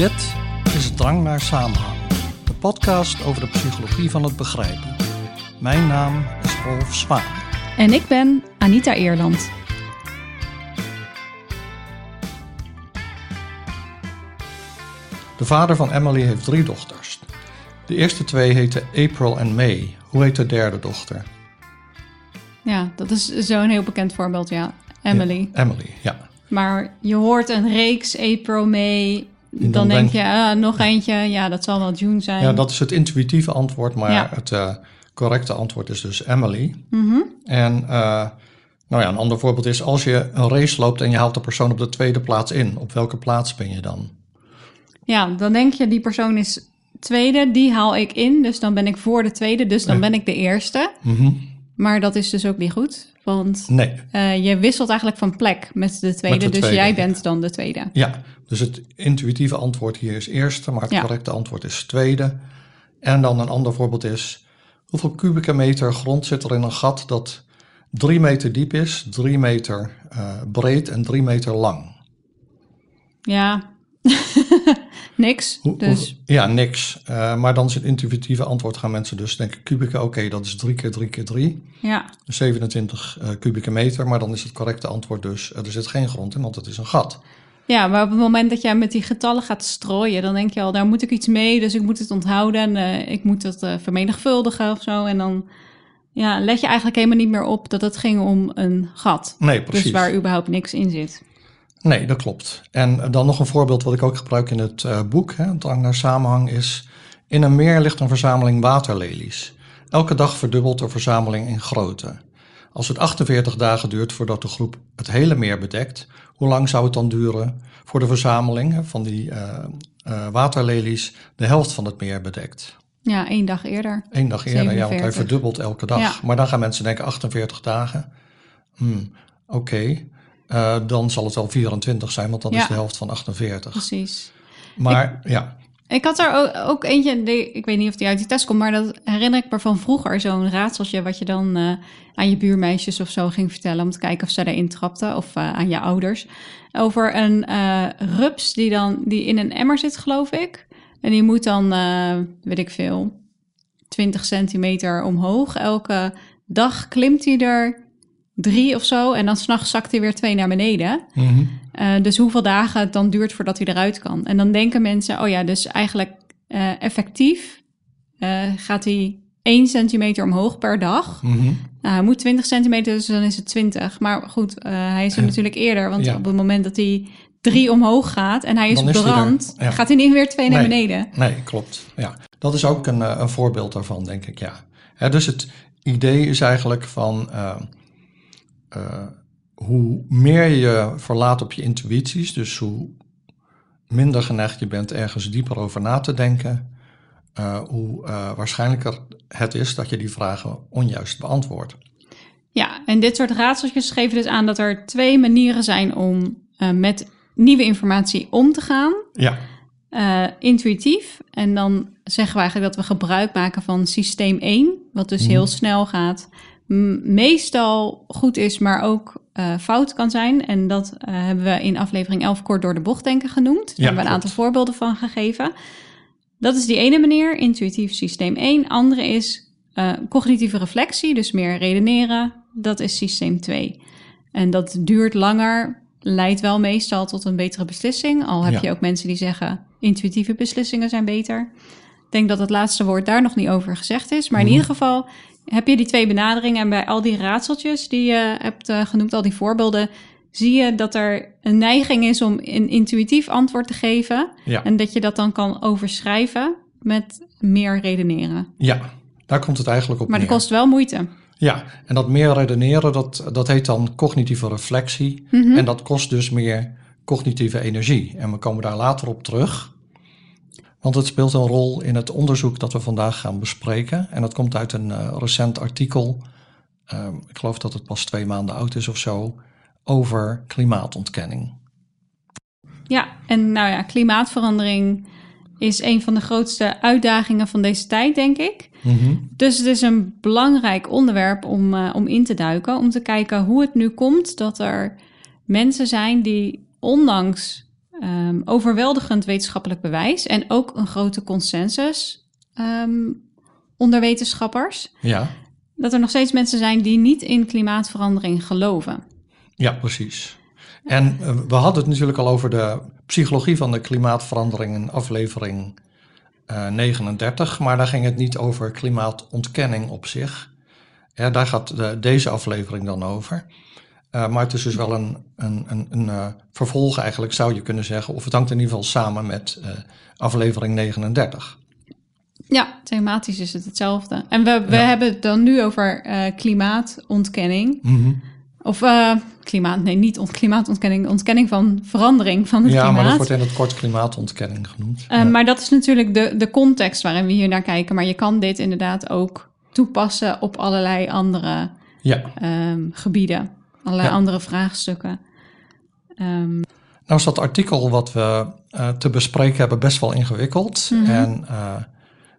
Dit is Drang naar Samenhang, de podcast over de psychologie van het begrijpen. Mijn naam is Rolf Zwaan. En ik ben Anita Eerland. De vader van Emily heeft drie dochters. De eerste twee heten April en May. Hoe heet de derde dochter? Ja, dat is zo'n heel bekend voorbeeld, ja. Emily. Ja, Emily, ja. Maar je hoort een reeks April, May. Dan, dan denk je, ah, nog eentje. Ja, dat zal wel June zijn. Ja, dat is het intuïtieve antwoord, maar Ja. het eh, correcte antwoord is dus Emily. Mhm. En eh, nou ja, een ander voorbeeld is als je een race loopt en je haalt de persoon op de tweede plaats in. Op welke plaats ben je dan? Ja, dan denk je, die persoon is tweede. Die haal ik in. Dus dan ben ik voor de tweede. Dus dan ben ik de eerste. Mhm. Maar dat is dus ook niet goed. Want Nee, eh, je wisselt eigenlijk van plek met de tweede. Met de dus tweede, jij ja. bent dan de tweede. ja. Dus het intuïtieve antwoord hier is eerste, maar het Ja. correcte antwoord is tweede. En dan een ander voorbeeld is, hoeveel kubieke meter grond zit er in een gat dat drie meter diep is, drie meter eh, breed en drie meter lang? Ja, niks. Hoe- dus hoe- ja, niks. Eh, maar dan is het intuïtieve antwoord gaan mensen dus denken kubieke, oké, dat is drie keer drie keer drie. ja, 27 eh, kubieke meter, maar dan is het correcte antwoord dus, eh, er zit geen grond in, want het is een gat. Ja, maar op het moment dat jij met die getallen gaat strooien, dan denk je al, daar moet ik iets mee, dus ik moet het onthouden en ik moet het vermenigvuldigen of zo. En dan ja, let je eigenlijk helemaal niet meer op dat het ging om een gat. Nee, precies. Dus waar überhaupt niks in zit. Nee, dat klopt. En dan nog een voorbeeld wat ik ook gebruik in het eh, boek, hè, Drang naar samenhang, is... In een meer ligt een verzameling waterlelies. Elke dag verdubbelt de verzameling in grootte. Als het 48 dagen duurt voordat de groep het hele meer bedekt, hoe lang zou het dan duren voor de verzameling van die eh, eh, waterlelies de helft van het meer bedekt? Ja, één dag eerder. Eén dag eerder, ja, want hij 47. verdubbelt elke dag. Ja. Maar dan gaan mensen denken 48 dagen. Hmm, Oké, Eh, dan zal het wel 24 zijn, want dat Ja. is de helft van 48. Precies. Maar ja, Ik had er ook, ook eentje, die, ik weet niet of die uit die test komt, maar dat herinner ik me van vroeger. Zo'n raadseltje wat je dan eh, aan je buurmeisjes of zo ging vertellen om te kijken of ze erin trapten of eh, aan je ouders. Over een rups die dan die in een emmer zit, geloof ik. En die moet dan, weet ik veel, 20 centimeter omhoog. Elke dag klimt hij er drie of zo en dan s'nachts zakt hij weer twee naar beneden. mhm, Uh, dus hoeveel dagen het dan duurt voordat hij eruit kan. En dan denken mensen, oh ja, dus eigenlijk eh, effectief eh, gaat hij 1 centimeter omhoog per dag. mhm. Nou, hij moet 20 centimeter, dus dan is het 20. Maar goed, eh, hij is er natuurlijk eerder. Want Ja. op het moment dat hij drie omhoog gaat en hij is is brand, ja. gaat hij niet weer twee naar Nee. beneden. nee, klopt. Ja. Dat is ook een, eh, een voorbeeld daarvan, denk ik, ja. Hè, dus het idee is eigenlijk van... eh, hoe meer je verlaat op je intuïties, dus hoe minder geneigd je bent ergens dieper over na te denken, eh, hoe eh, waarschijnlijker het is dat je die vragen onjuist beantwoordt. Ja, en dit soort raadseltjes geven dus aan dat er twee manieren zijn om met nieuwe informatie om te gaan. Ja, intuïtief. En dan zeggen we eigenlijk dat we gebruik maken van systeem 1, wat dus Mhm. heel snel gaat. Meestal goed is, maar ook eh, fout kan zijn. En dat eh, hebben we in aflevering 11 kort door de bocht denken genoemd. Daar Ja, hebben we een aantal voorbeelden van gegeven. Dat is die ene manier, intuïtief systeem 1. Andere is eh, cognitieve reflectie, dus meer redeneren. Dat is systeem 2. En dat duurt langer, leidt wel meestal tot een betere beslissing. Al heb Ja. je ook mensen die zeggen intuïtieve beslissingen zijn beter. Ik denk dat het laatste woord daar nog niet over gezegd is. Maar in Mhm. ieder geval heb je die twee benaderingen. En bij al die raadseltjes die je hebt eh, genoemd, al die voorbeelden, zie je dat er een neiging is om een intuïtief antwoord te geven. ja, En dat je dat dan kan overschrijven met meer redeneren. ja. Daar komt het eigenlijk op Maar dat kost wel moeite. Ja, en dat meer redeneren, dat, dat heet dan cognitieve reflectie. Mhm. En dat kost dus meer cognitieve energie. En we komen daar later op terug. Want het speelt een rol in het onderzoek dat we vandaag gaan bespreken. En dat komt uit een eh, recent artikel. ehm, ik geloof dat het pas twee maanden oud is of zo. Over klimaatontkenning. Ja, en nou ja, klimaatverandering is een van de grootste uitdagingen van deze tijd, denk ik. Mhm. Dus het is een belangrijk onderwerp om, eh, om in te duiken. Om te kijken hoe het nu komt dat er mensen zijn die ondanks ehm, overweldigend wetenschappelijk bewijs en ook een grote consensus ehm, onder wetenschappers. Ja, Dat er nog steeds mensen zijn die niet in klimaatverandering geloven. ja precies. En eh, we hadden het natuurlijk al over de psychologie van de klimaatverandering in aflevering eh, 39, maar daar ging het niet over klimaatontkenning op zich. Ja, daar gaat de- deze aflevering dan over. Eh, maar het is dus wel een, een, een, een eh, vervolg eigenlijk, zou je kunnen zeggen. Of het hangt in ieder geval samen met eh, aflevering 39. Ja, thematisch is het hetzelfde. En we, we Ja. hebben het dan nu over klimaatontkenning. Mhm. Of klimaat, nee, niet ont, klimaatontkenning, ontkenning van verandering van het Ja, klimaat. maar dat wordt in het kort klimaatontkenning genoemd. Ja. Maar dat is natuurlijk de, de context waarin we hier naar kijken. Maar je kan dit inderdaad ook toepassen op allerlei andere ja. ehm, gebieden, allerlei Ja. andere vraagstukken. Ehm, Nou is dat artikel wat we eh, te bespreken hebben best wel ingewikkeld. Mhm. en, eh,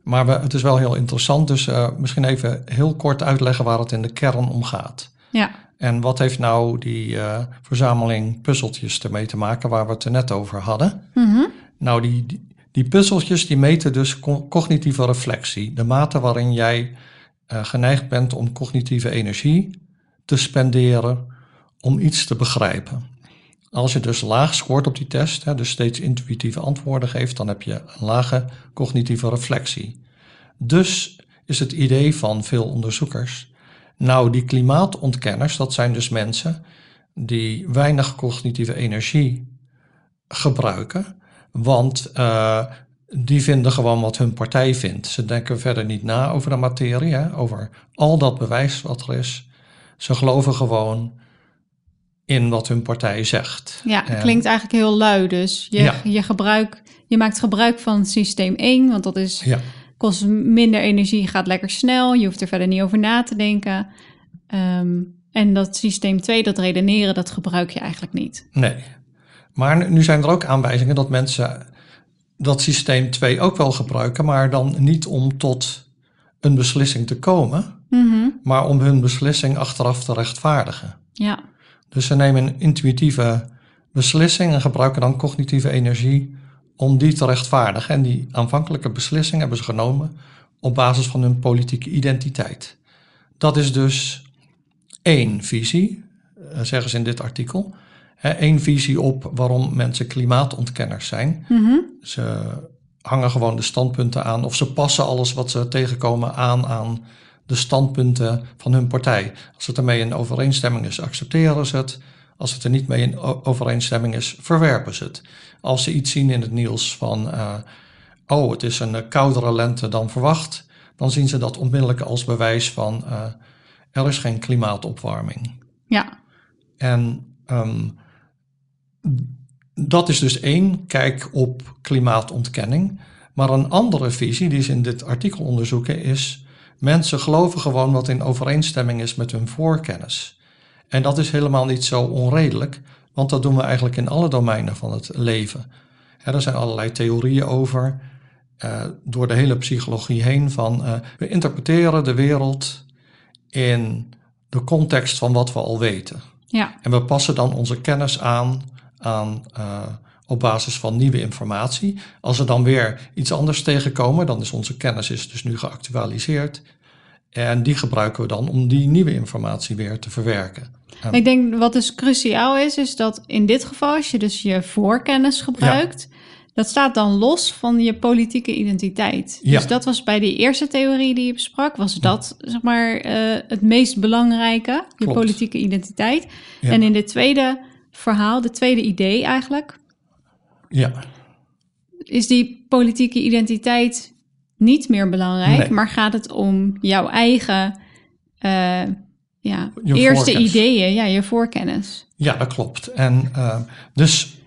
maar we, het is wel heel interessant, dus eh, misschien even heel kort uitleggen waar het in de kern om gaat. ja, En wat heeft nou die verzameling puzzeltjes ermee te maken waar we het er net over hadden? Mhm. Nou, die, die, die puzzeltjes die meten dus co- cognitieve reflectie. De mate waarin jij geneigd bent om cognitieve energie te spenderen om iets te begrijpen. Als je dus laag scoort op die test, hè, dus steeds intuïtieve antwoorden geeft, dan heb je een lage cognitieve reflectie. Dus is het idee van veel onderzoekers, nou die klimaatontkenners, dat zijn dus mensen die weinig cognitieve energie gebruiken, want eh, die vinden gewoon wat hun partij vindt. Ze denken verder niet na over de materie, hè, over al dat bewijs wat er is. Ze geloven gewoon in wat hun partij zegt. ja En- klinkt eigenlijk heel lui. Dus je, Ja. je, gebruik, je maakt gebruik van systeem 1, want dat is, Ja, kost minder energie, gaat lekker snel. Je hoeft er verder niet over na te denken. Ehm, en dat systeem 2, dat redeneren, dat gebruik je eigenlijk niet. nee. Maar nu- nu zijn er ook aanwijzingen dat mensen dat systeem 2 ook wel gebruiken, maar dan niet om tot een beslissing te komen, Mhm. maar om hun beslissing achteraf te rechtvaardigen. Ja, Dus ze nemen een intuïtieve beslissing en gebruiken dan cognitieve energie om die te rechtvaardigen. En die aanvankelijke beslissing hebben ze genomen op basis van hun politieke identiteit. Dat is dus één visie, eh, zeggen ze in dit artikel. Eén visie op waarom mensen klimaatontkenners zijn. Mhm. Ze hangen gewoon de standpunten aan of ze passen alles wat ze tegenkomen aan aan de standpunten van hun partij. Als het ermee in overeenstemming is, accepteren ze het. Als het er niet mee in overeenstemming is, verwerpen ze het. Als ze iets zien in het nieuws van, eh, oh, het is een eh, koudere lente dan verwacht, dan zien ze dat onmiddellijk als bewijs van, eh, er is geen klimaatopwarming. ja, En ehm, dat is dus één kijk op klimaatontkenning. Maar een andere visie die ze in dit artikel onderzoeken is... mensen geloven gewoon wat in overeenstemming is met hun voorkennis. En dat is helemaal niet zo onredelijk, want dat doen we eigenlijk in alle domeinen van het leven. Er zijn allerlei theorieën over, eh, door de hele psychologie heen, van eh, we interpreteren de wereld in de context van wat we al weten. ja, En we passen dan onze kennis aan, aan eh, op basis van nieuwe informatie. Als we dan weer iets anders tegenkomen, dan is onze kennis is dus nu geactualiseerd. En die gebruiken we dan om die nieuwe informatie weer te verwerken. En- Ik denk wat dus cruciaal is, is dat in dit geval, als je dus je voorkennis gebruikt, dat staat dan los van je politieke identiteit. Ja. Dus dat was bij die eerste theorie die je besprak, was dat zeg maar eh, het meest belangrijke, je Klopt. politieke identiteit. Ja. En in dit tweede verhaal, de tweede idee eigenlijk, ja, is die politieke identiteit niet meer belangrijk, Nee. maar gaat het om jouw eigen eh, ja, Je eerste voorkennis. ideeën, ja, je voorkennis. ja, dat klopt. En eh, dus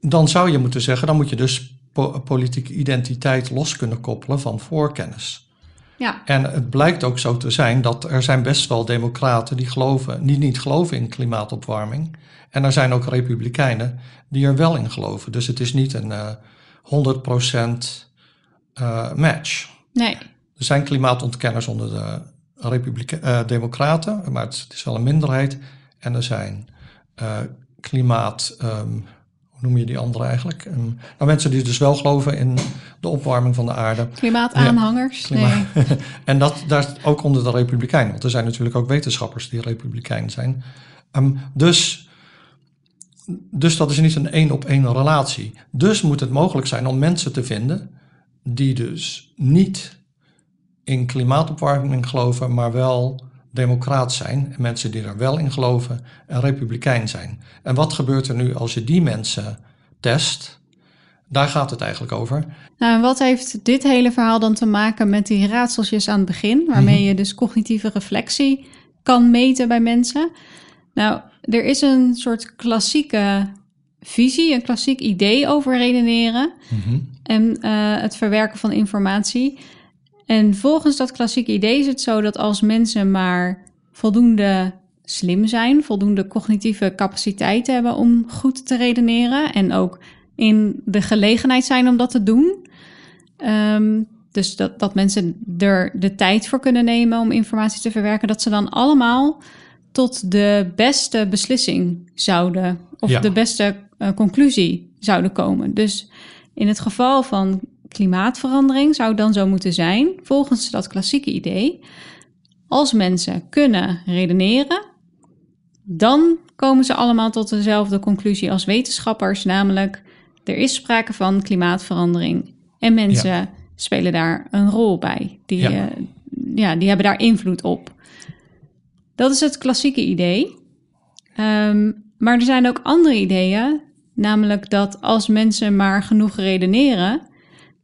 dan zou je moeten zeggen, dan moet je dus po- politieke identiteit los kunnen koppelen van voorkennis. Ja, En het blijkt ook zo te zijn dat er zijn best wel democraten die geloven, die niet geloven in klimaatopwarming. En er zijn ook republikeinen die er wel in geloven. Dus het is niet een eh 100% eh, match. nee. Er zijn klimaatontkenners onder de republike- eh, democraten, maar het is wel een minderheid. En er zijn klimaat, ehm, hoe noem je die andere eigenlijk? Um, nou, mensen die dus wel geloven in de opwarming van de aarde. Klimaataanhangers. Klima nee. en dat daar ook onder de Republikeinen. Want er zijn natuurlijk ook wetenschappers die Republikein zijn. Um, dus, dus dat is niet een één op één relatie. Dus moet het mogelijk zijn om mensen te vinden die dus niet in klimaatopwarming geloven, maar wel democraat zijn. En mensen die er wel in geloven en republikein zijn. En wat gebeurt er nu als je die mensen test? Daar gaat het eigenlijk over. Nou, en wat heeft dit hele verhaal dan te maken met die raadseltjes aan het begin, waarmee mhm. je dus cognitieve reflectie kan meten bij mensen? Nou, er is een soort klassieke visie, een klassiek idee over redeneren mhm. en uh, het verwerken van informatie. En volgens dat klassieke idee is het zo dat als mensen maar voldoende slim zijn, voldoende cognitieve capaciteit hebben om goed te redeneren en ook in de gelegenheid zijn om dat te doen. Um, dus dat, dat mensen er de tijd voor kunnen nemen om informatie te verwerken, dat ze dan allemaal tot de beste beslissing zouden, of de beste uh, conclusie zouden komen. Dus in het geval van klimaatverandering zou dan zo moeten zijn, volgens dat klassieke idee. Als mensen kunnen redeneren, dan komen ze allemaal tot dezelfde conclusie als wetenschappers, namelijk er is sprake van klimaatverandering en mensen spelen daar een rol bij. Die, ja. Uh, ja. die hebben daar invloed op. Dat is het klassieke idee. Um, maar er zijn ook andere ideeën, namelijk dat als mensen maar genoeg redeneren,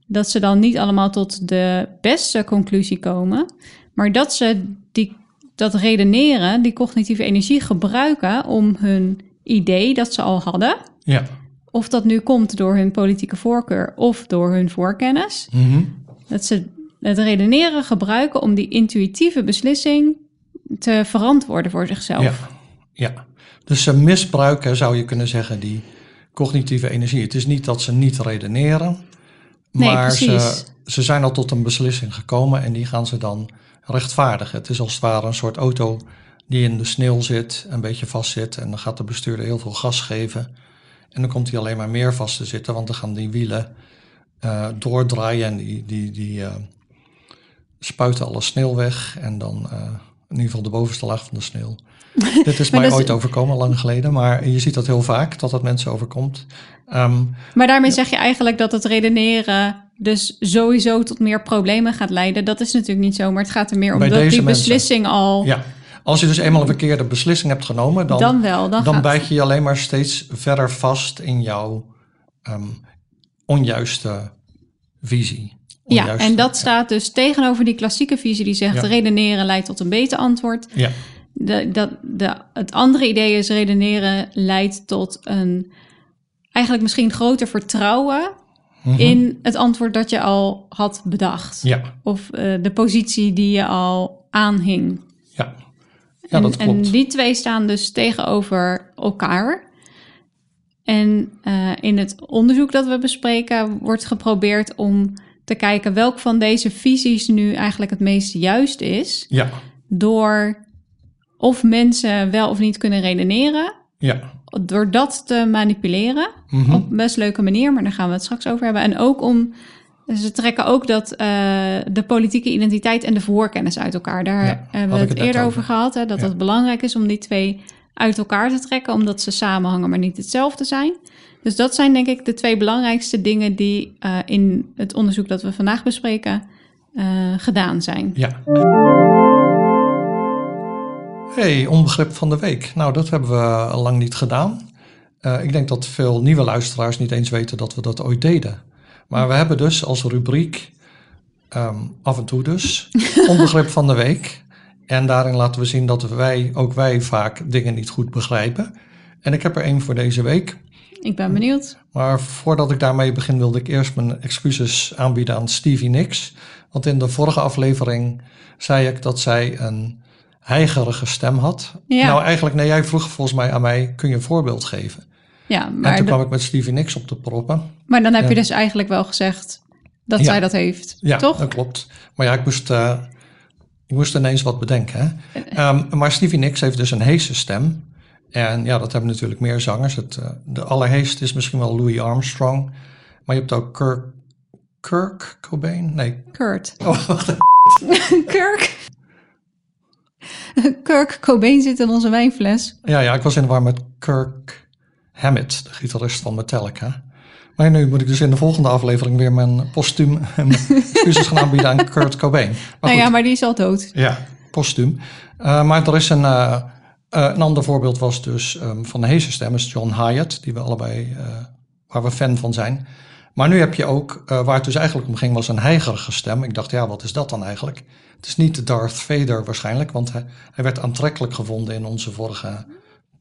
dat ze dan niet allemaal tot de beste conclusie komen, maar dat ze die, dat redeneren, die cognitieve energie gebruiken om hun idee dat ze al hadden. Ja. Of dat nu komt door hun politieke voorkeur of door hun voorkennis. Mm Dat ze het redeneren gebruiken om die intuïtieve beslissing te verantwoorden voor zichzelf. Ja, ja. dus ze misbruiken, zou je kunnen zeggen, die cognitieve energie. Het is niet dat ze niet redeneren, maar ze, ze zijn al tot een beslissing gekomen en die gaan ze dan rechtvaardigen. Het is als het ware een soort auto die in de sneeuw zit, een beetje vast zit. En dan gaat de bestuurder heel veel gas geven. En dan komt hij alleen maar meer vast te zitten, want dan gaan die wielen uh, doordraaien en die, die, die uh, spuiten alle sneeuw weg. En dan uh, in ieder geval de bovenste laag van de sneeuw. Dit is mij ooit overkomen, lang geleden. Maar je ziet dat heel vaak, dat dat mensen overkomt. Um, maar daarmee zeg je eigenlijk dat het redeneren dus sowieso tot meer problemen gaat leiden. Dat is natuurlijk niet zo, maar het gaat er meer om dat die beslissing al... Ja, als je dus eenmaal een verkeerde beslissing hebt genomen... dan, dan, wel, dan, dan bijt je je alleen maar steeds verder vast in jouw um, onjuiste visie. ja, en dat staat dus tegenover die klassieke visie die zegt... redeneren leidt tot een beter antwoord. Ja. De, dat, de, het andere idee is redeneren leidt tot een eigenlijk misschien groter vertrouwen mhm. in het antwoord dat je al had bedacht. Ja. Of uh, de positie die je al aanhing. Ja, ja dat klopt. En die twee staan dus tegenover elkaar. En uh, in het onderzoek dat we bespreken wordt geprobeerd om te kijken welk van deze visies nu eigenlijk het meest juist is. Ja. Door of mensen wel of niet kunnen redeneren. Ja door dat te manipuleren mhm. op een best leuke manier, maar daar gaan we het straks over hebben. En ook om, ze trekken ook dat uh, de politieke identiteit en de voorkennis uit elkaar. Daar hebben we het, eerder over, gehad, hè, dat het belangrijk is om die twee uit elkaar te trekken, omdat ze samenhangen, maar niet hetzelfde zijn. Dus dat zijn denk ik de twee belangrijkste dingen die uh, in het onderzoek dat we vandaag bespreken uh, gedaan zijn. Ja. Hey, onbegrip van de week. Nou, dat hebben we al lang niet gedaan. Uh, ik denk dat veel nieuwe luisteraars niet eens weten dat we dat ooit deden. Maar we hebben dus als rubriek, um, af en toe dus, onbegrip van de week. En daarin laten we zien dat wij, ook wij vaak dingen niet goed begrijpen. En ik heb er één voor deze week. Ik ben benieuwd. Maar voordat ik daarmee begin, wilde ik eerst mijn excuses aanbieden aan Stevie Nicks. Want in de vorige aflevering zei ik dat zij een heigerige stem had. Ja. Nou, eigenlijk, nee, jij vroeg volgens mij aan mij, kun je een voorbeeld geven? Ja, maar en toen kwam ik met Stevie Nicks op de proppen. Maar dan heb je dus eigenlijk wel gezegd dat zij dat heeft, ja, toch? dat klopt. Maar ja, ik moest, uh, ik moest ineens wat bedenken. Hè? Um, maar Stevie Nicks heeft dus een heese stem. En ja, dat hebben natuurlijk meer zangers. Het, uh, de allerheest is misschien wel Louis Armstrong. Maar je hebt ook Kirk, Kirk Cobain? Nee. Kurt. Oh, wacht Kirk. Kirk Cobain zit in onze wijnfles. Ja, ja, ik was in de war met Kirk Hammett, de gitarist van Metallica. Maar nu moet ik dus in de volgende aflevering weer mijn postuum excuses gaan aanbieden aan Kurt Cobain. Maar nou goed, ja, maar die is al dood. Ja, postuum. Uh, maar er is een, uh, een ander voorbeeld was dus um, van de heese is John Hyatt, die we allebei, waar we fan van zijn. Maar nu heb je ook, waar het dus eigenlijk om ging, was een heigerige stem. Ik dacht, ja, wat is dat dan eigenlijk? Het is niet Darth Vader waarschijnlijk, want hij, hij werd aantrekkelijk gevonden in onze vorige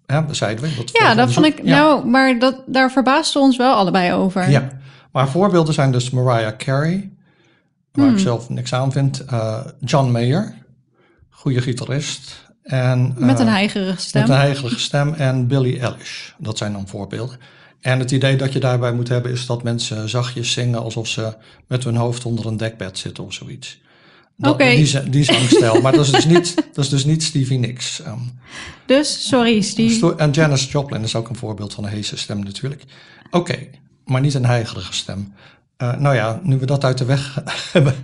ja, zeiden we. Dat ja, dat vond ik. Ja. Nou, maar dat, daar verbaasden we ons wel allebei over. Ja, maar voorbeelden zijn dus Mariah Carey, waar hmm. ik zelf niks aan vind. Uh, John Mayer, goede gitarist. En, met een uh, heigerige stem. Met een heigerige stem. En Billie Eilish. Dat zijn dan voorbeelden. En het idee dat je daarbij moet hebben is dat mensen zachtjes zingen alsof ze met hun hoofd onder een dekbed zitten of zoiets. Okay. die, die zangstijl. maar dat is dus niet, dat is dus niet Stevie Nicks. Um, dus, sorry Steve. En Janis Joplin is ook een voorbeeld van een heese stem natuurlijk. Oké, okay, maar niet een heigerige stem. Uh, nou ja, nu we dat uit de weg hebben,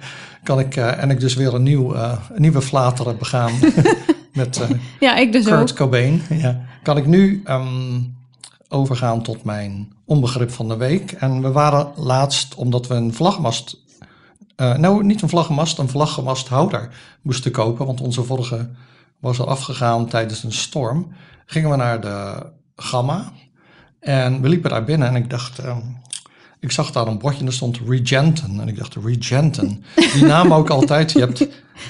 kan ik, uh, en ik dus weer een, nieuw, uh, een nieuwe flateren begaan met ja, ik dus Kurt ook. Cobain. Ja, kan ik nu um, overgaan tot mijn onbegrip van de week. En we waren laatst, omdat we een vlagmast uh, nou, niet een vlaggenmast, een vlaggenmasthouder moesten kopen. Want onze vorige was al afgegaan tijdens een storm. Gingen we naar de Gamma. En we liepen daar binnen en ik dacht... Uh, ik zag daar een bordje en er stond Regenton. En ik dacht, Regenton. Die naam ook altijd. Je hebt,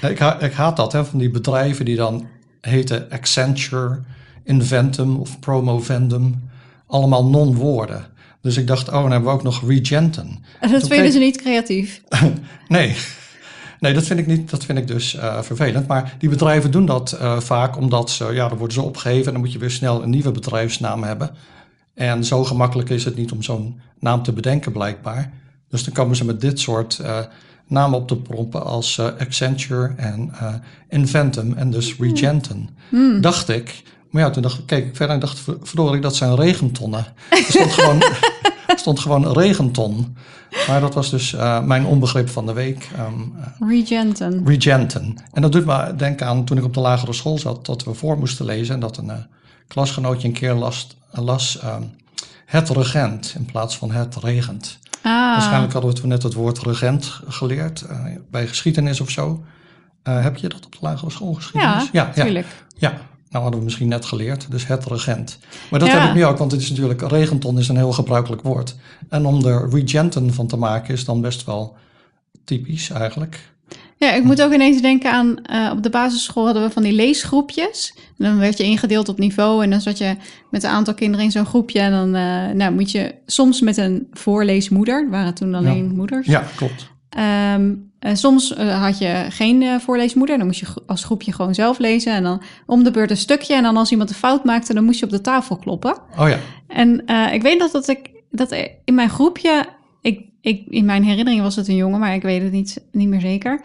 ik, ha ik haat dat, hè, van die bedrijven die dan heten Accenture, Inventum of Promovendum. Allemaal non-woorden. Dus ik dacht, oh, dan hebben we ook nog Regenton. En dat vinden ze niet creatief? nee. Nee, dat vind ik niet. Dat vind ik dus uh, vervelend. Maar die bedrijven doen dat uh, vaak omdat ze, ja, dan worden ze opgegeven en dan moet je weer snel een nieuwe bedrijfsnaam hebben. En zo gemakkelijk is het niet om zo'n naam te bedenken, blijkbaar. Dus dan komen ze met dit soort uh, namen op te prompen als Accenture en Inventum en dus Regenton. Hmm. Dacht ik. Maar ja, toen dacht ik, kijk ik verder en dacht, verdorie, dat zijn regentonnen. Er stond gewoon, stond gewoon regenton. Maar dat was dus uh, mijn onbegrip van de week. Um, uh, Regenton. Regenton. En dat doet me denken aan toen ik op de lagere school zat, dat we voor moesten lezen. En dat een uh, klasgenootje een keer las, las um, het regent in plaats van het regent. Ah. Waarschijnlijk hadden we toen net het woord regent geleerd, bij geschiedenis of zo. heb je dat op de lagere school geschiedenis? Ja, ja tuurlijk. Ja, ja. Nou hadden we misschien net geleerd, dus het regent. Maar dat ja. heb ik nu ook, want het is natuurlijk, regenton is een heel gebruikelijk woord. En om er regenten van te maken is dan best wel typisch eigenlijk. Ja, ik moet ook ineens denken aan, uh, op de basisschool hadden we van die leesgroepjes. En dan werd je ingedeeld op niveau en dan zat je met een aantal kinderen in zo'n groepje. En dan uh, nou, moet je soms met een voorleesmoeder, waren toen alleen ja. moeders. Ja, klopt. Um, en soms uh, had je geen uh, voorleesmoeder, dan moest je als groepje gewoon zelf lezen. En dan om de beurt een stukje. En dan als iemand een fout maakte, dan moest je op de tafel kloppen. Oh ja. En uh, ik weet nog dat ik dat in mijn groepje, ik, ik, in mijn herinnering was het een jongen, maar ik weet het niet, niet meer zeker.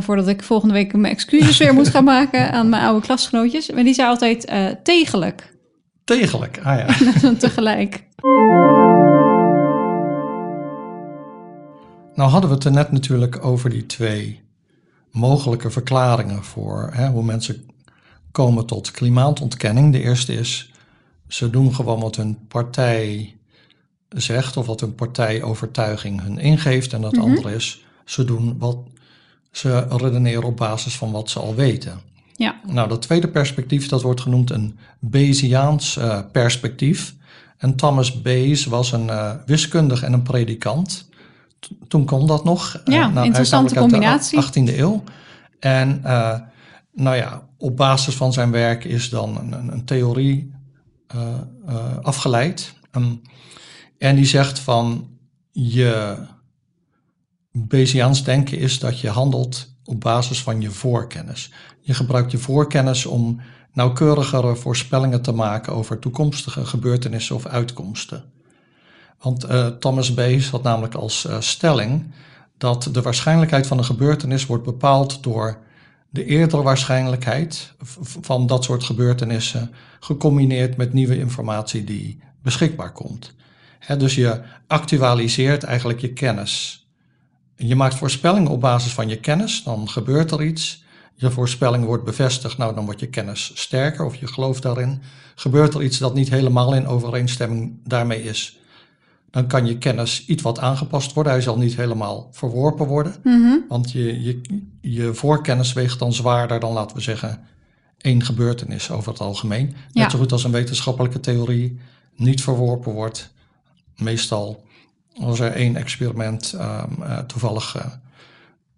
voordat ik volgende week mijn excuses weer moet gaan maken aan mijn oude klasgenootjes. Maar die zei altijd tegelijk. Tegelijk, ah ja. En dan tegelijk. Nou hadden we het er net natuurlijk over die twee mogelijke verklaringen voor hè, hoe mensen komen tot klimaatontkenning. De eerste is, ze doen gewoon wat hun partij zegt of wat hun partijovertuiging hun ingeeft. En dat Mhm. andere is, ze doen wat ze redeneren op basis van wat ze al weten. Ja. Nou, dat tweede perspectief, dat wordt genoemd een Bayesiaans uh, perspectief. En Thomas Bayes was een uh, wiskundige en een predikant. Toen kon dat nog. Ja, nou, hij is interessante combinatie. de 18e eeuw. En uh, nou ja, op basis van zijn werk is dan een, een, een theorie afgeleid. Um, en die zegt van je Bayesiaans denken is dat je handelt op basis van je voorkennis. Je gebruikt je voorkennis om nauwkeurigere voorspellingen te maken over toekomstige gebeurtenissen of uitkomsten. Want uh, Thomas Bayes had namelijk als uh, stelling dat de waarschijnlijkheid van een gebeurtenis wordt bepaald door de eerdere waarschijnlijkheid van dat soort gebeurtenissen gecombineerd met nieuwe informatie die beschikbaar komt. dus je actualiseert eigenlijk je kennis. Je maakt voorspellingen op basis van je kennis, dan gebeurt er iets. Je voorspelling wordt bevestigd, nou dan wordt je kennis sterker of je gelooft daarin. Gebeurt er iets dat niet helemaal in overeenstemming daarmee is, dan kan je kennis iets wat aangepast worden. Hij zal niet helemaal verworpen worden, Mhm. want je, je, je voorkennis weegt dan zwaarder dan, laten we zeggen, één gebeurtenis over het algemeen. Ja. Net zo goed als een wetenschappelijke theorie niet verworpen wordt. Meestal als er één experiment ehm, eh, toevallig eh,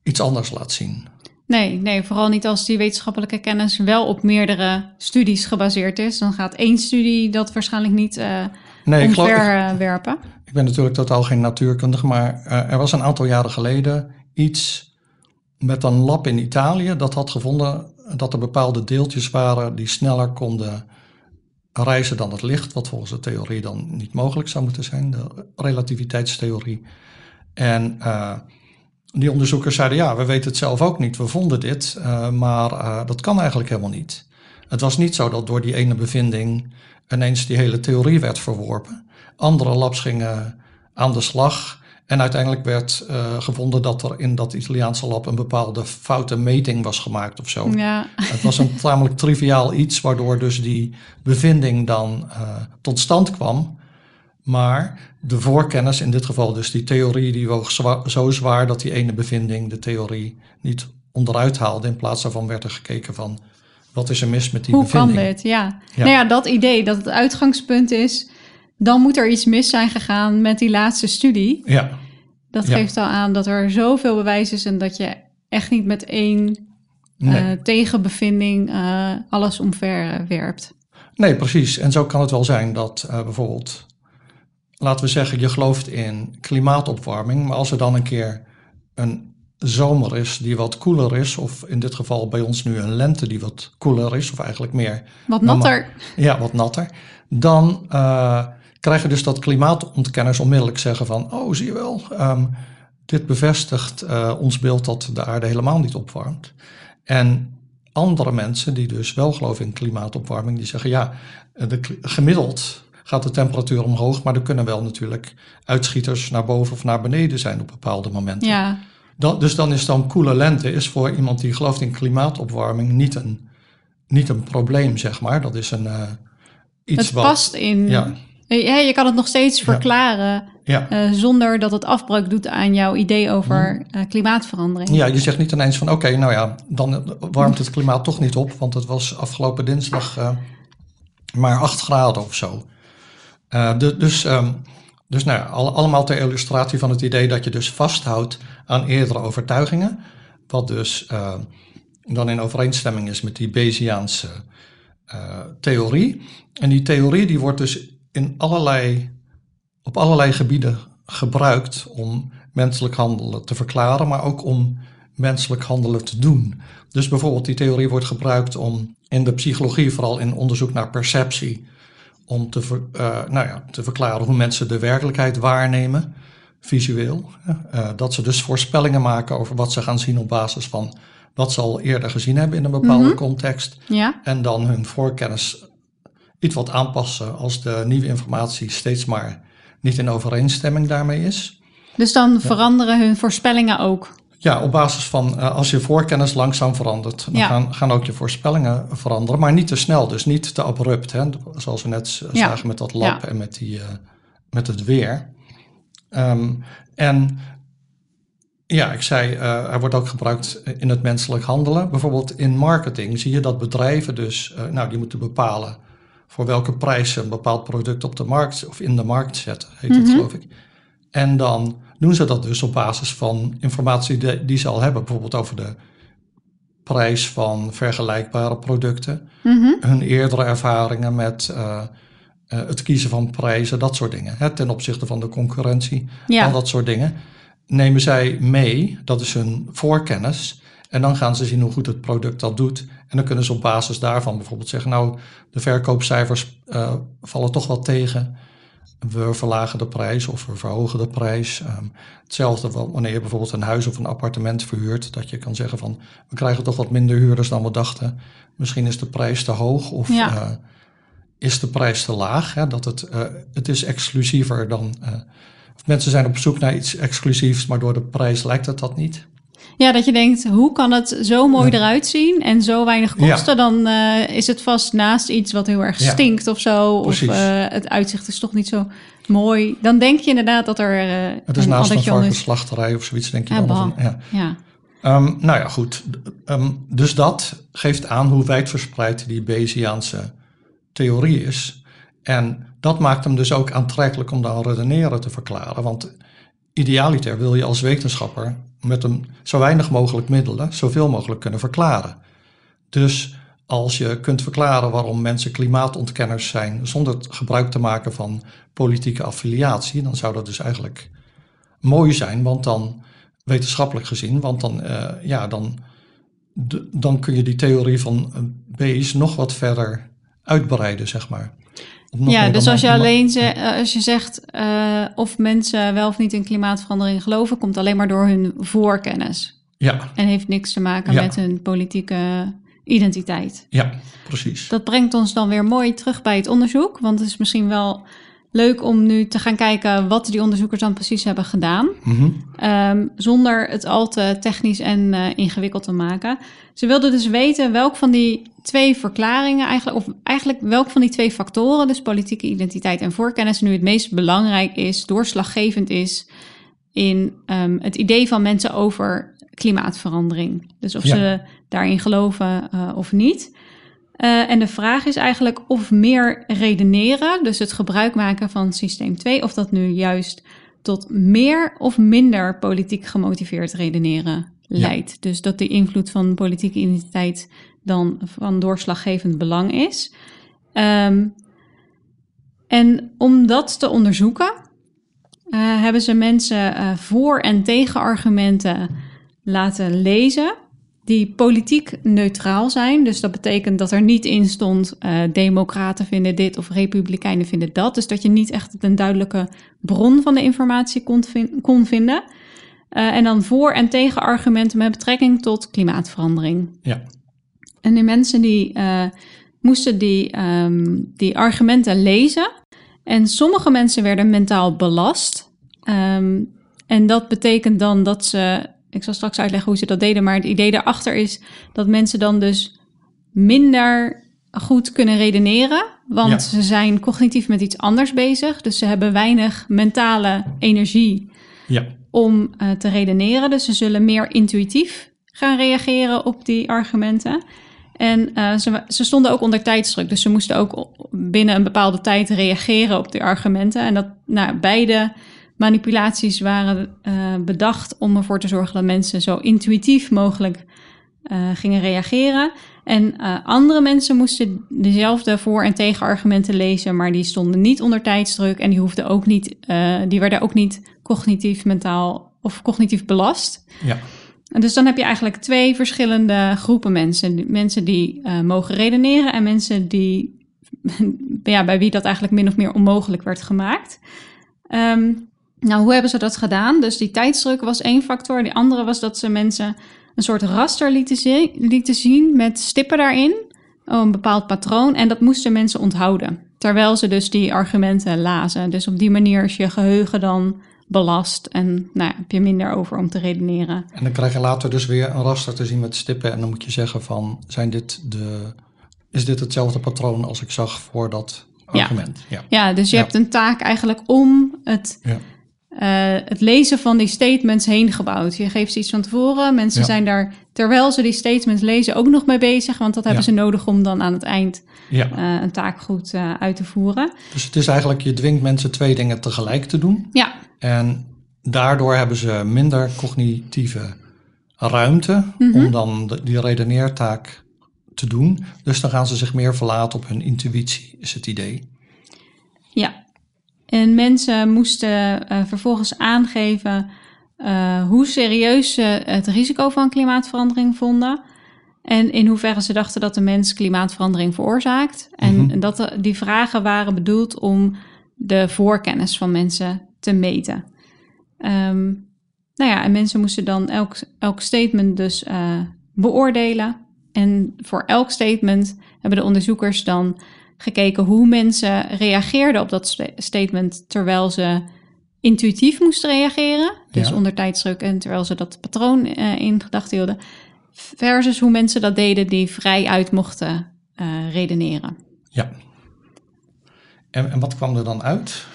iets anders laat zien. Nee, nee, vooral niet als die wetenschappelijke kennis wel op meerdere studies gebaseerd is. Dan gaat één studie dat waarschijnlijk niet eh Nee, omverwerpen. Ik ben natuurlijk totaal geen natuurkundige, maar eh, er was een aantal jaren geleden iets met een lab in Italië dat had gevonden dat er bepaalde deeltjes waren die sneller konden reizen dan het licht, wat volgens de theorie dan niet mogelijk zou moeten zijn, de relativiteitstheorie. En eh, die onderzoekers zeiden, ja, we weten het zelf ook niet, we vonden dit, eh, maar dat kan eigenlijk helemaal niet. Het was niet zo dat door die ene bevinding ineens die hele theorie werd verworpen. Andere labs gingen aan de slag en uiteindelijk werd eh, gevonden dat er in dat Italiaanse lab een bepaalde foute meting was gemaakt of zo. Ja, Het was een tamelijk triviaal iets, waardoor dus die bevinding dan eh, tot stand kwam. Maar de voorkennis, in dit geval dus die theorie, die woog zwa- zo zwaar dat die ene bevinding de theorie niet onderuit haalde. In plaats daarvan werd er gekeken van, wat is er mis met die hoe kan bevinding? dit? Ja. Ja. Nou ja, dat idee dat het uitgangspunt is, dan moet er iets mis zijn gegaan met die laatste studie. Ja, Dat Ja. geeft al aan dat er zoveel bewijs is en dat je echt niet met één nee. eh, tegenbevinding eh, alles omverwerpt. Nee, precies. En zo kan het wel zijn dat eh, bijvoorbeeld, laten we zeggen, je gelooft in klimaatopwarming, maar als er dan een keer een zomer is die wat koeler is, of in dit geval bij ons nu een lente die wat koeler is, of eigenlijk meer, Wat natter. ja, wat natter, dan eh krijg je dus dat klimaatontkenners onmiddellijk zeggen van, oh, zie je wel, ehm, dit bevestigt eh, ons beeld dat de aarde helemaal niet opwarmt. En andere mensen die dus wel geloven in klimaatopwarming, die zeggen ja, de, kli- gemiddeld gaat de temperatuur omhoog, maar er kunnen wel natuurlijk uitschieters naar boven of naar beneden zijn op bepaalde momenten. Ja, Dan, dus dan is dan koele lente is voor iemand die gelooft in klimaatopwarming niet een, niet een probleem, zeg maar. Dat is een eh, iets het wat... past in. Ja, Ja, je kan het nog steeds verklaren ja. eh, zonder dat het afbreuk doet aan jouw idee over eh, klimaatverandering. Ja, je zegt niet ineens van oké, nou ja, dan warmt het klimaat toch niet op, want het was afgelopen dinsdag eh, maar 8 graden of zo. Eh, de- dus ehm, dus nou allemaal ter illustratie van het idee dat je dus vasthoudt aan eerdere overtuigingen, wat dus eh, dan in overeenstemming is met die Bayesiaanse eh, theorie. En die theorie die wordt dus in allerlei, op allerlei gebieden gebruikt om menselijk handelen te verklaren, maar ook om menselijk handelen te doen. Dus bijvoorbeeld die theorie wordt gebruikt om in de psychologie, vooral in onderzoek naar perceptie, om te, ver- eh, nou ja, te verklaren hoe mensen de werkelijkheid waarnemen, visueel. Eh, dat ze dus voorspellingen maken over wat ze gaan zien op basis van wat ze al eerder gezien hebben in een bepaalde Mhm. context. Ja, En dan hun voorkennis iets wat aanpassen als de nieuwe informatie steeds maar niet in overeenstemming daarmee is. dus dan veranderen hun voorspellingen ook. Ja, op basis van eh, als je voorkennis langzaam verandert, dan Ja. gaan, gaan ook je voorspellingen veranderen, maar niet te snel, dus niet te abrupt. Hè? Zoals we net Ja. zagen met dat lab en met, die, eh, met het weer. Ehm, en ja, ik zei, eh hij wordt ook gebruikt in het menselijk handelen. Bijvoorbeeld in marketing zie je dat bedrijven dus, eh, nou, die moeten bepalen voor welke prijs ze een bepaald product op de markt of in de markt zetten, heet Mhm. dat geloof ik. En dan doen ze dat dus op basis van informatie die, die ze al hebben, bijvoorbeeld over de prijs van vergelijkbare producten, Mhm. hun eerdere ervaringen met eh, eh, het kiezen van prijzen, dat soort dingen. Hè, ten opzichte van de concurrentie, Ja. al dat soort dingen. Nemen zij mee, dat is hun voorkennis. En dan gaan ze zien hoe goed het product dat doet. En dan kunnen ze op basis daarvan bijvoorbeeld zeggen, nou, de verkoopcijfers eh, vallen toch wel tegen. we verlagen de prijs of we verhogen de prijs. Ehm, hetzelfde wanneer je bijvoorbeeld een huis of een appartement verhuurt, dat je kan zeggen van we krijgen toch wat minder huurders dan we dachten. Misschien is de prijs te hoog of Ja. eh, is de prijs te laag. Hè? Dat het, eh, het is exclusiever dan. mensen zijn op zoek naar iets exclusiefs, maar door de prijs lijkt het dat niet. Ja, dat je denkt, hoe kan het zo mooi Ja. eruit zien en zo weinig Ja. kosten? Dan eh, is het vast naast iets wat heel erg Ja. stinkt of zo. Precies. Of eh, het uitzicht is toch niet zo mooi. Dan denk je inderdaad dat er eh Het is een naast een varkensslachterij of zoiets, denk je Ja, dan. Van, ja. Ja. Ehm, nou ja, goed. Ehm, dus dat geeft aan hoe wijdverspreid die Bayesiaanse theorie is. En dat maakt hem dus ook aantrekkelijk om dan redeneren te verklaren. Want idealiter wil je als wetenschapper met zo weinig mogelijk middelen zoveel mogelijk kunnen verklaren. Dus als je kunt verklaren waarom mensen klimaatontkenners zijn zonder gebruik te maken van politieke affiliatie, dan zou dat dus eigenlijk mooi zijn, want dan wetenschappelijk gezien, want dan, eh, ja, dan, dan kun je die theorie van Bayes nog wat verder uitbreiden, zeg maar. Ja, dus als je alleen ze, eh, als je zegt eh, of mensen wel of niet in klimaatverandering geloven, komt alleen maar door hun voorkennis. Ja, En heeft niks te maken Ja. met hun politieke identiteit. ja, precies. Dat brengt ons dan weer mooi terug bij het onderzoek. Want het is misschien wel leuk om nu te gaan kijken wat die onderzoekers dan precies hebben gedaan. Mhm. Ehm, zonder het al te technisch en eh, ingewikkeld te maken. Ze wilden dus weten welk van die twee verklaringen eigenlijk, of eigenlijk welk van die twee factoren, dus politieke identiteit en voorkennis, nu het meest belangrijk is, doorslaggevend is in ehm, het idee van mensen over klimaatverandering. Dus of Ja. ze daarin geloven eh, of niet. Eh, en de vraag is eigenlijk of meer redeneren, dus het gebruik maken van systeem 2, of dat nu juist tot meer of minder politiek gemotiveerd redeneren leidt. Dus dat de invloed van politieke identiteit dan van doorslaggevend belang is. Ehm, en om dat te onderzoeken, eh, hebben ze mensen eh, voor- en tegenargumenten laten lezen die politiek neutraal zijn. Dus dat betekent dat er niet in stond eh, democraten vinden dit of republikeinen vinden dat. Dus dat je niet echt een duidelijke bron van de informatie kon, vin- kon vinden. Eh, en dan voor- en tegenargumenten met betrekking tot klimaatverandering. Ja, En die mensen die eh, moesten die, ehm, die argumenten lezen. En sommige mensen werden mentaal belast. Ehm, en dat betekent dan dat ze. Ik zal straks uitleggen hoe ze dat deden. Maar het idee daarachter is dat mensen dan dus minder goed kunnen redeneren. Want Ja. ze zijn cognitief met iets anders bezig. Dus ze hebben weinig mentale energie ja, om eh, te redeneren. Dus ze zullen meer intuïtief gaan reageren op die argumenten. En eh, ze, ze stonden ook onder tijdsdruk. Dus ze moesten ook binnen een bepaalde tijd reageren op die argumenten. En dat nou, beide manipulaties waren eh, bedacht om ervoor te zorgen dat mensen zo intuïtief mogelijk eh, gingen reageren. En eh, andere mensen moesten dezelfde voor- en tegenargumenten lezen, maar die stonden niet onder tijdsdruk en die hoefden ook niet, die werden ook niet cognitief, mentaal of cognitief belast. ja, En dus dan heb je eigenlijk twee verschillende groepen mensen. Mensen die mogen redeneren en mensen die, ja, bij wie dat eigenlijk min of meer onmogelijk werd gemaakt. Ehm, nou, hoe hebben ze dat gedaan? Dus die tijdsdruk was één factor. Die andere was dat ze mensen een soort raster lieten, zi- lieten zien met stippen daarin. oh, Een bepaald patroon. En dat moesten mensen onthouden. Terwijl ze dus die argumenten lazen. Dus op die manier is je geheugen dan belast. En nou ja, heb je minder over om te redeneren. En dan krijg je later dus weer een raster te zien met stippen. En dan moet je zeggen van, zijn dit de, is dit hetzelfde patroon als ik zag voor dat Ja. argument? Ja. Ja, dus je Ja. hebt een taak eigenlijk om het, Ja. Eh, het lezen van die statements heen gebouwd. Je geeft ze iets van tevoren. Mensen Ja. zijn daar, terwijl ze die statements lezen, ook nog mee bezig. Want dat hebben Ja. ze nodig om dan aan het eind ja. eh, een taak goed eh, uit te voeren. Dus het is eigenlijk, je dwingt mensen twee dingen tegelijk te doen. Ja, En daardoor hebben ze minder cognitieve ruimte Mhm. om dan de- die redeneertaak te doen. Dus dan gaan ze zich meer verlaten op hun intuïtie, is het idee. ja. En mensen moesten eh, vervolgens aangeven eh, hoe serieus ze het risico van klimaatverandering vonden. En in hoeverre ze dachten dat de mens klimaatverandering veroorzaakt. En Mhm. dat de- die vragen waren bedoeld om de voorkennis van mensen te meten. Ehm, nou ja, en mensen moesten dan elk, elk statement dus uh, beoordelen. En voor elk statement hebben de onderzoekers dan gekeken hoe mensen reageerden op dat statement terwijl ze intuïtief moesten reageren, dus onder tijdsdruk en terwijl ze dat patroon uh, in gedachten hielden, versus hoe mensen dat deden die vrij uit mochten uh, redeneren. Ja. En, en wat kwam er dan uit?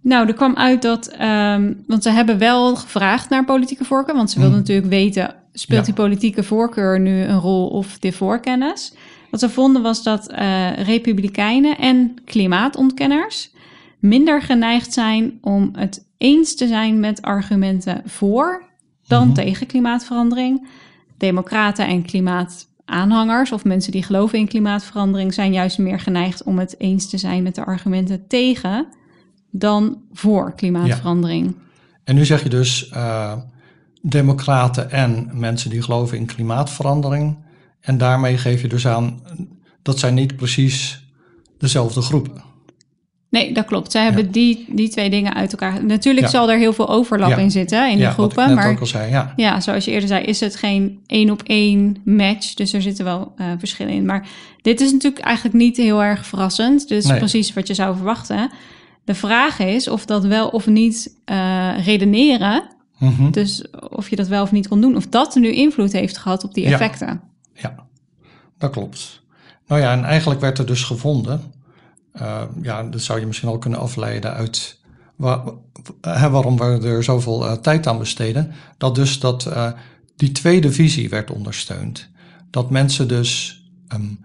Nou, er kwam uit dat, um, want ze hebben wel gevraagd naar politieke voorkeur, want ze wilden mm. natuurlijk weten, speelt die politieke voorkeur nu een rol of de voorkennis? Wat ze vonden was dat uh, republikeinen en klimaatontkenners minder geneigd zijn om het eens te zijn met argumenten voor dan mm tegen klimaatverandering. Democraten en klimaataanhangers of mensen die geloven in klimaatverandering zijn juist meer geneigd om het eens te zijn met de argumenten tegen dan voor klimaatverandering. En nu zeg je dus uh, democraten en mensen die geloven in klimaatverandering. En daarmee geef je dus aan dat zijn niet precies dezelfde groepen. Nee, dat klopt. Zij hebben die, die twee dingen uit elkaar. Natuurlijk zal er heel veel overlap in zitten in die groepen. maar ook al zei, ja. ja, zoals je eerder zei, is het geen één op één match. Dus er zitten wel uh, verschillen in. Maar dit is natuurlijk eigenlijk niet heel erg verrassend. Dus precies wat je zou verwachten. De vraag is of dat wel of niet uh, redeneren. Mm Dus of je dat wel of niet kon doen. Of dat nu invloed heeft gehad op die effecten. Ja, dat klopt. Nou ja, en eigenlijk werd er dus gevonden uh, ja, dat zou je misschien al kunnen afleiden uit waar, waarom we er zoveel uh, tijd aan besteden. Dat dus dat uh, die tweede visie werd ondersteund. Dat mensen dus um,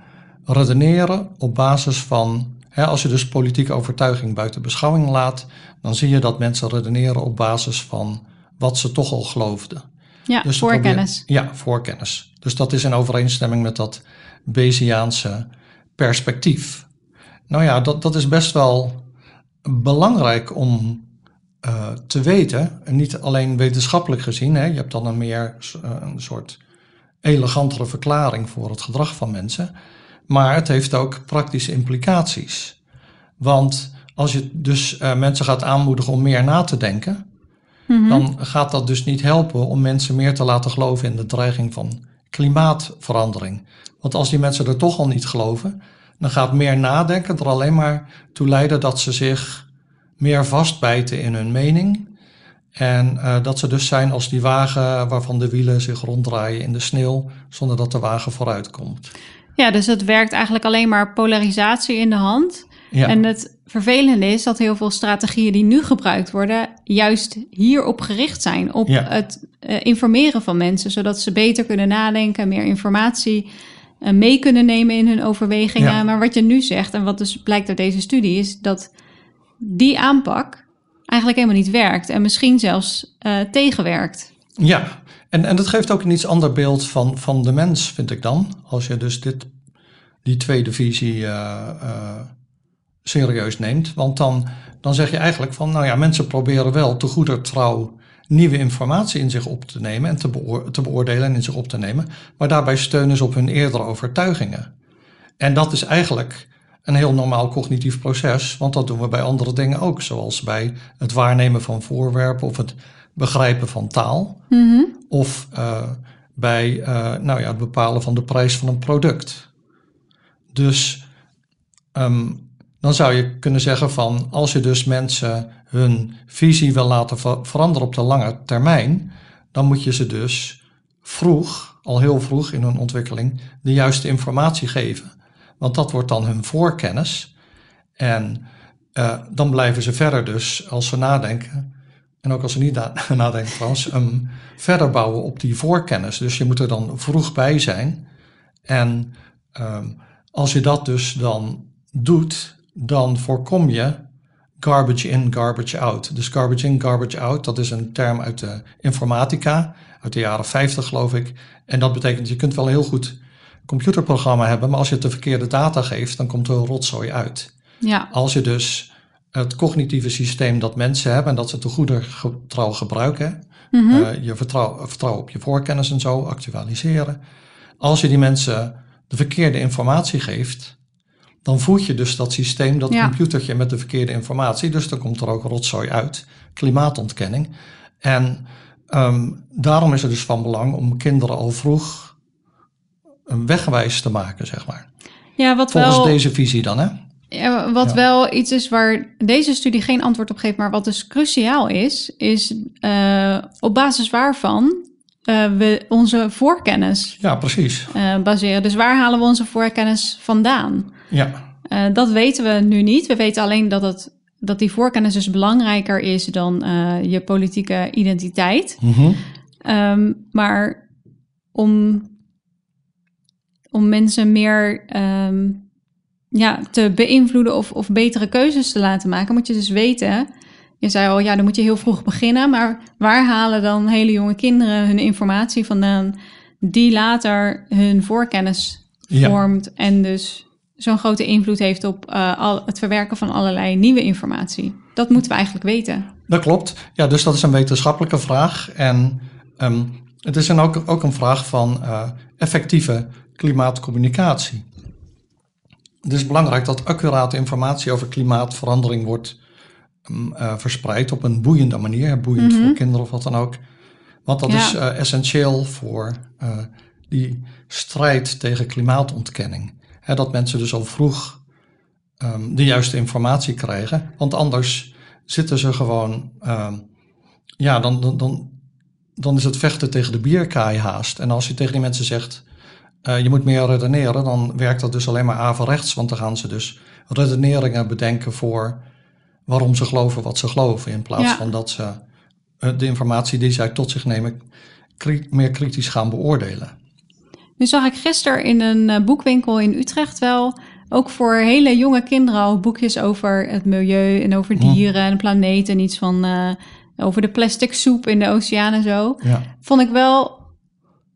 redeneren op basis van, hè, als je dus politieke overtuiging buiten beschouwing laat, dan zie je dat mensen redeneren op basis van wat ze toch al geloofden. Ja, dus voorkennis. ja, voorkennis. Dus dat is in overeenstemming met dat Bayesiaanse perspectief. Nou ja, dat, dat is best wel belangrijk om uh, te weten. En niet alleen wetenschappelijk gezien. Hè. Je hebt dan een meer uh, een soort elegantere verklaring voor het gedrag van mensen. Maar het heeft ook praktische implicaties. Want als je dus uh, mensen gaat aanmoedigen om meer na te denken, mm -hmm. dan gaat dat dus niet helpen om mensen meer te laten geloven in de dreiging van klimaatverandering. Want als die mensen er toch al niet geloven, dan gaat meer nadenken er alleen maar toe leiden dat ze zich meer vastbijten in hun mening. En uh, dat ze dus zijn als die wagen waarvan de wielen zich ronddraaien in de sneeuw, zonder dat de wagen vooruit komt. Ja, dus het werkt eigenlijk alleen maar polarisatie in de hand. Ja. En het vervelende is dat heel veel strategieën die nu gebruikt worden, juist hierop gericht zijn. Op ja. het uh, informeren van mensen, zodat ze beter kunnen nadenken, meer informatie uh, mee kunnen nemen in hun overwegingen. Maar wat je nu zegt, en wat dus blijkt uit deze studie, is dat die aanpak eigenlijk helemaal niet werkt en misschien zelfs uh, tegenwerkt. Ja, en, en dat geeft ook een iets ander beeld van, van de mens, vind ik dan. Als je dus dit, die tweede visie serieus neemt. Want dan, dan zeg je eigenlijk van, nou ja, mensen proberen wel te goeder trouw nieuwe informatie in zich op te nemen en te, te beoordelen en in zich op te nemen, maar daarbij steunen ze op hun eerdere overtuigingen. En dat is eigenlijk een heel normaal cognitief proces, want dat doen we bij andere dingen ook, zoals bij het waarnemen van voorwerpen of het begrijpen van taal, mm-hmm. of uh, bij uh, nou ja, het bepalen van de prijs van een product. Dus um, dan zou je kunnen zeggen van als je dus mensen hun visie wil laten veranderen op de lange termijn, dan moet je ze dus vroeg, al heel vroeg in hun ontwikkeling, de juiste informatie geven. Want dat wordt dan hun voorkennis. En uh, dan blijven ze verder dus, als ze nadenken, en ook als ze niet nadenken trouwens, um, verder bouwen op die voorkennis. Dus je moet er dan vroeg bij zijn. En um, als je dat dus dan doet, dan voorkom je garbage in, garbage out. Dus garbage in, garbage out, dat is een term uit de informatica, uit de jaren 50 geloof ik. En dat betekent, je kunt wel een heel goed computerprogramma hebben, maar als je het de verkeerde data geeft, dan komt er een rotzooi uit. Ja. Als je dus het cognitieve systeem dat mensen hebben en dat ze te goede trouw gebruiken, mm -hmm. uh, je vertrouwen vertrouw op je voorkennis en zo, actualiseren. Als je die mensen de verkeerde informatie geeft, dan voed je dus dat systeem, dat Ja. computertje met de verkeerde informatie. Dus dan komt er ook rotzooi uit, klimaatontkenning. En ehm, daarom is het dus van belang om kinderen al vroeg een wegwijs te maken, zeg maar. Ja, wat Volgens wel, deze visie dan, hè? ja, wat Ja. wel iets is waar deze studie geen antwoord op geeft, maar wat dus cruciaal is, is eh, op basis waarvan eh, we onze voorkennis Ja, precies. eh, baseren. Dus waar halen we onze voorkennis vandaan? Ja, Eh, dat weten we nu niet. We weten alleen dat, het, dat die voorkennis dus belangrijker is dan je politieke identiteit. Mhm. Ehm, maar om, om mensen meer ehm, ja, te beïnvloeden of, of betere keuzes te laten maken, moet je dus weten. Je zei al, ja, dan moet je heel vroeg beginnen. Maar waar halen dan hele jonge kinderen hun informatie vandaan, die later hun voorkennis Ja. vormt en dus zo'n grote invloed heeft op eh, al, het verwerken van allerlei nieuwe informatie? Dat moeten we eigenlijk weten. Dat klopt. Ja, dus dat is een wetenschappelijke vraag. En ehm, het is dan ook, ook een vraag van eh, effectieve klimaatcommunicatie. Het is belangrijk dat accurate informatie over klimaatverandering wordt eh, verspreid op een boeiende manier. Boeiend voor kinderen of wat dan ook. Want dat Ja. is eh, essentieel voor eh, die strijd tegen klimaatontkenning. Hè, dat mensen dus al vroeg ehm, de juiste informatie krijgen. Want anders zitten ze gewoon. ehm, ja, dan, dan, dan, dan is het vechten tegen de bierkaai haast. En als je tegen die mensen zegt. je moet meer redeneren, dan werkt dat dus alleen maar averechts. Want dan gaan ze dus redeneringen bedenken voor waarom ze geloven wat ze geloven. In plaats Ja. van dat ze eh, de informatie die zij tot zich nemen kri- meer kritisch gaan beoordelen. Nu zag ik gisteren in een eh, boekwinkel in Utrecht wel, ook voor hele jonge kinderen al boekjes over het milieu en over Mhm. dieren en de planeet en iets van eh, over de plastic soep in de oceaan en zo. Ja, Vond ik wel,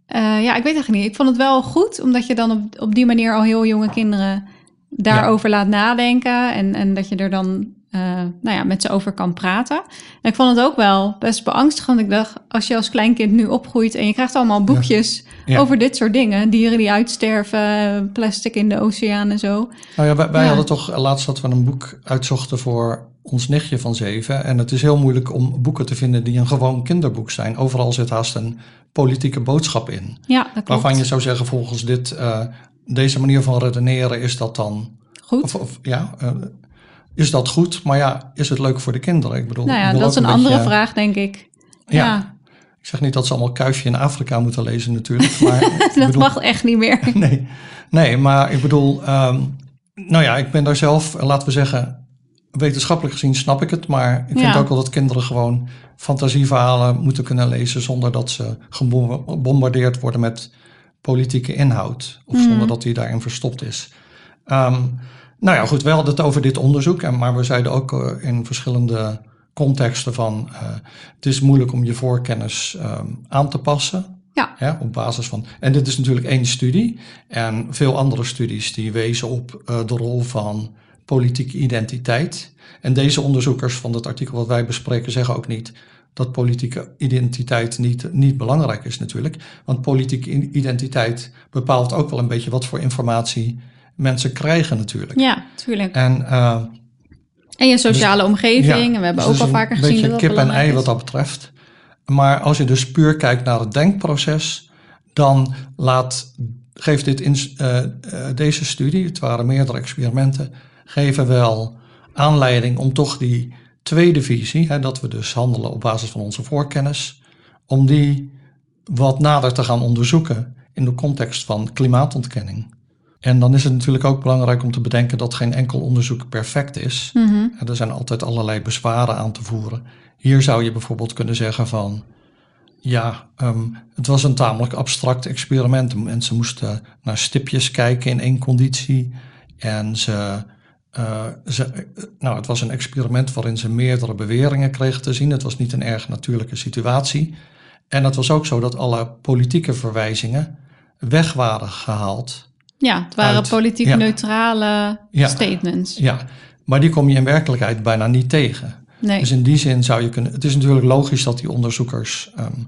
ja, ik weet eigenlijk niet. Ik vond het wel goed, omdat je dan op, op die manier al heel jonge kinderen daarover laat nadenken en, en dat je er dan eh, nou ja, met ze over kan praten. En ik vond het ook wel best beangstigend. Ik dacht, als je als kleinkind nu opgroeit en je krijgt allemaal boekjes Ja. over dit soort dingen. Dieren die uitsterven, plastic in de oceaan en zo. Nou ja, wij, wij Ja. hadden toch laatst dat we een boek uitzochten voor ons nichtje van zeven. En het is heel moeilijk om boeken te vinden die een gewoon kinderboek zijn. Overal zit haast een politieke boodschap in. Ja, dat klopt. Waarvan je zou zeggen, volgens dit, eh, deze manier van redeneren is dat dan. Goed. Of, of, ja, eh, is dat goed? Maar ja, is het leuk voor de kinderen? Ik bedoel, nou ja, dat is een andere beetje- vraag, denk ik. Ja. Ja, Ik zeg niet dat ze allemaal Kuifje in Afrika moeten lezen natuurlijk. Maar dat bedoel- mag echt niet meer. Nee, nee maar ik bedoel, ehm, nou ja, ik ben daar zelf, eh, laten we zeggen, wetenschappelijk gezien snap ik het. Maar ik vind Ja. ook wel dat kinderen gewoon fantasieverhalen moeten kunnen lezen zonder dat ze gebombardeerd worden met politieke inhoud. Of Mhm. zonder dat die daarin verstopt is. Ehm, nou ja, goed, we hadden het over dit onderzoek. En, maar we zeiden ook eh, in verschillende contexten van... eh, het is moeilijk om je voorkennis ehm, aan te passen. Ja. Ja, op basis van. En dit is natuurlijk één studie. En veel andere studies die wezen op eh, de rol van politieke identiteit. En deze onderzoekers van het artikel wat wij bespreken zeggen ook niet dat politieke identiteit niet, niet belangrijk is natuurlijk. Want politieke identiteit bepaalt ook wel een beetje wat voor informatie mensen krijgen natuurlijk. Ja, tuurlijk. En eh, En je sociale omgeving. ja, en we hebben dus ook al vaker een gezien beetje dat dat kip en ei is. wat dat betreft. Maar als je dus puur kijkt naar het denkproces, dan laat, geeft dit in, eh, eh, deze studie, het waren meerdere experimenten, geven wel aanleiding om toch die tweede visie, hè, dat we dus handelen op basis van onze voorkennis, om die wat nader te gaan onderzoeken in de context van klimaatontkenning. En dan is het natuurlijk ook belangrijk om te bedenken dat geen enkel onderzoek perfect is. En Er zijn altijd allerlei bezwaren aan te voeren. Hier zou je bijvoorbeeld kunnen zeggen van, ja, ehm, het was een tamelijk abstract experiment. Mensen moesten naar stipjes kijken in één conditie. En ze, eh, ze, eh, nou, het was een experiment waarin ze meerdere beweringen kregen te zien. Het was niet een erg natuurlijke situatie. En het was ook zo dat alle politieke verwijzingen weg waren gehaald. Ja, het waren Uit- politiek ja. neutrale Ja. statements. Ja, maar die kom je in werkelijkheid bijna niet tegen. Nee. Dus in die zin zou je kunnen. Het is natuurlijk logisch dat die onderzoekers. ehm,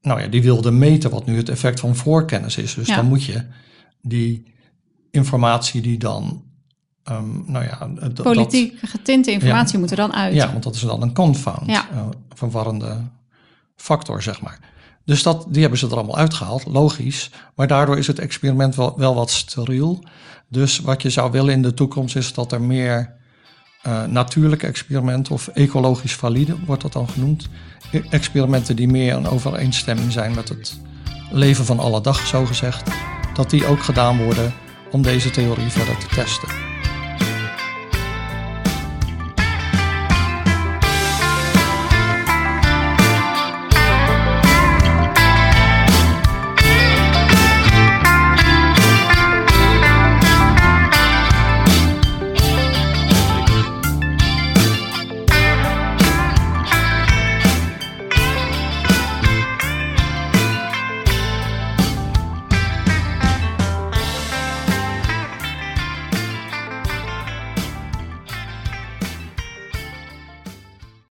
nou ja, die wilden meten wat nu het effect van voorkennis is. Dus Ja. dan moet je die informatie die dan ehm, nou ja, dat- Politiek getinte informatie moet er dan uit. ja, want dat is dan een confound, Ja. eh, verwarrende factor, zeg maar. Dus dat, die hebben ze er allemaal uitgehaald, logisch. Maar daardoor is het experiment wel, wel wat steriel. Dus wat je zou willen in de toekomst is dat er meer eh, natuurlijke experimenten, of ecologisch valide wordt dat dan genoemd, e- experimenten die meer in overeenstemming zijn met het leven van alle dag, zo gezegd, dat die ook gedaan worden om deze theorie verder te testen.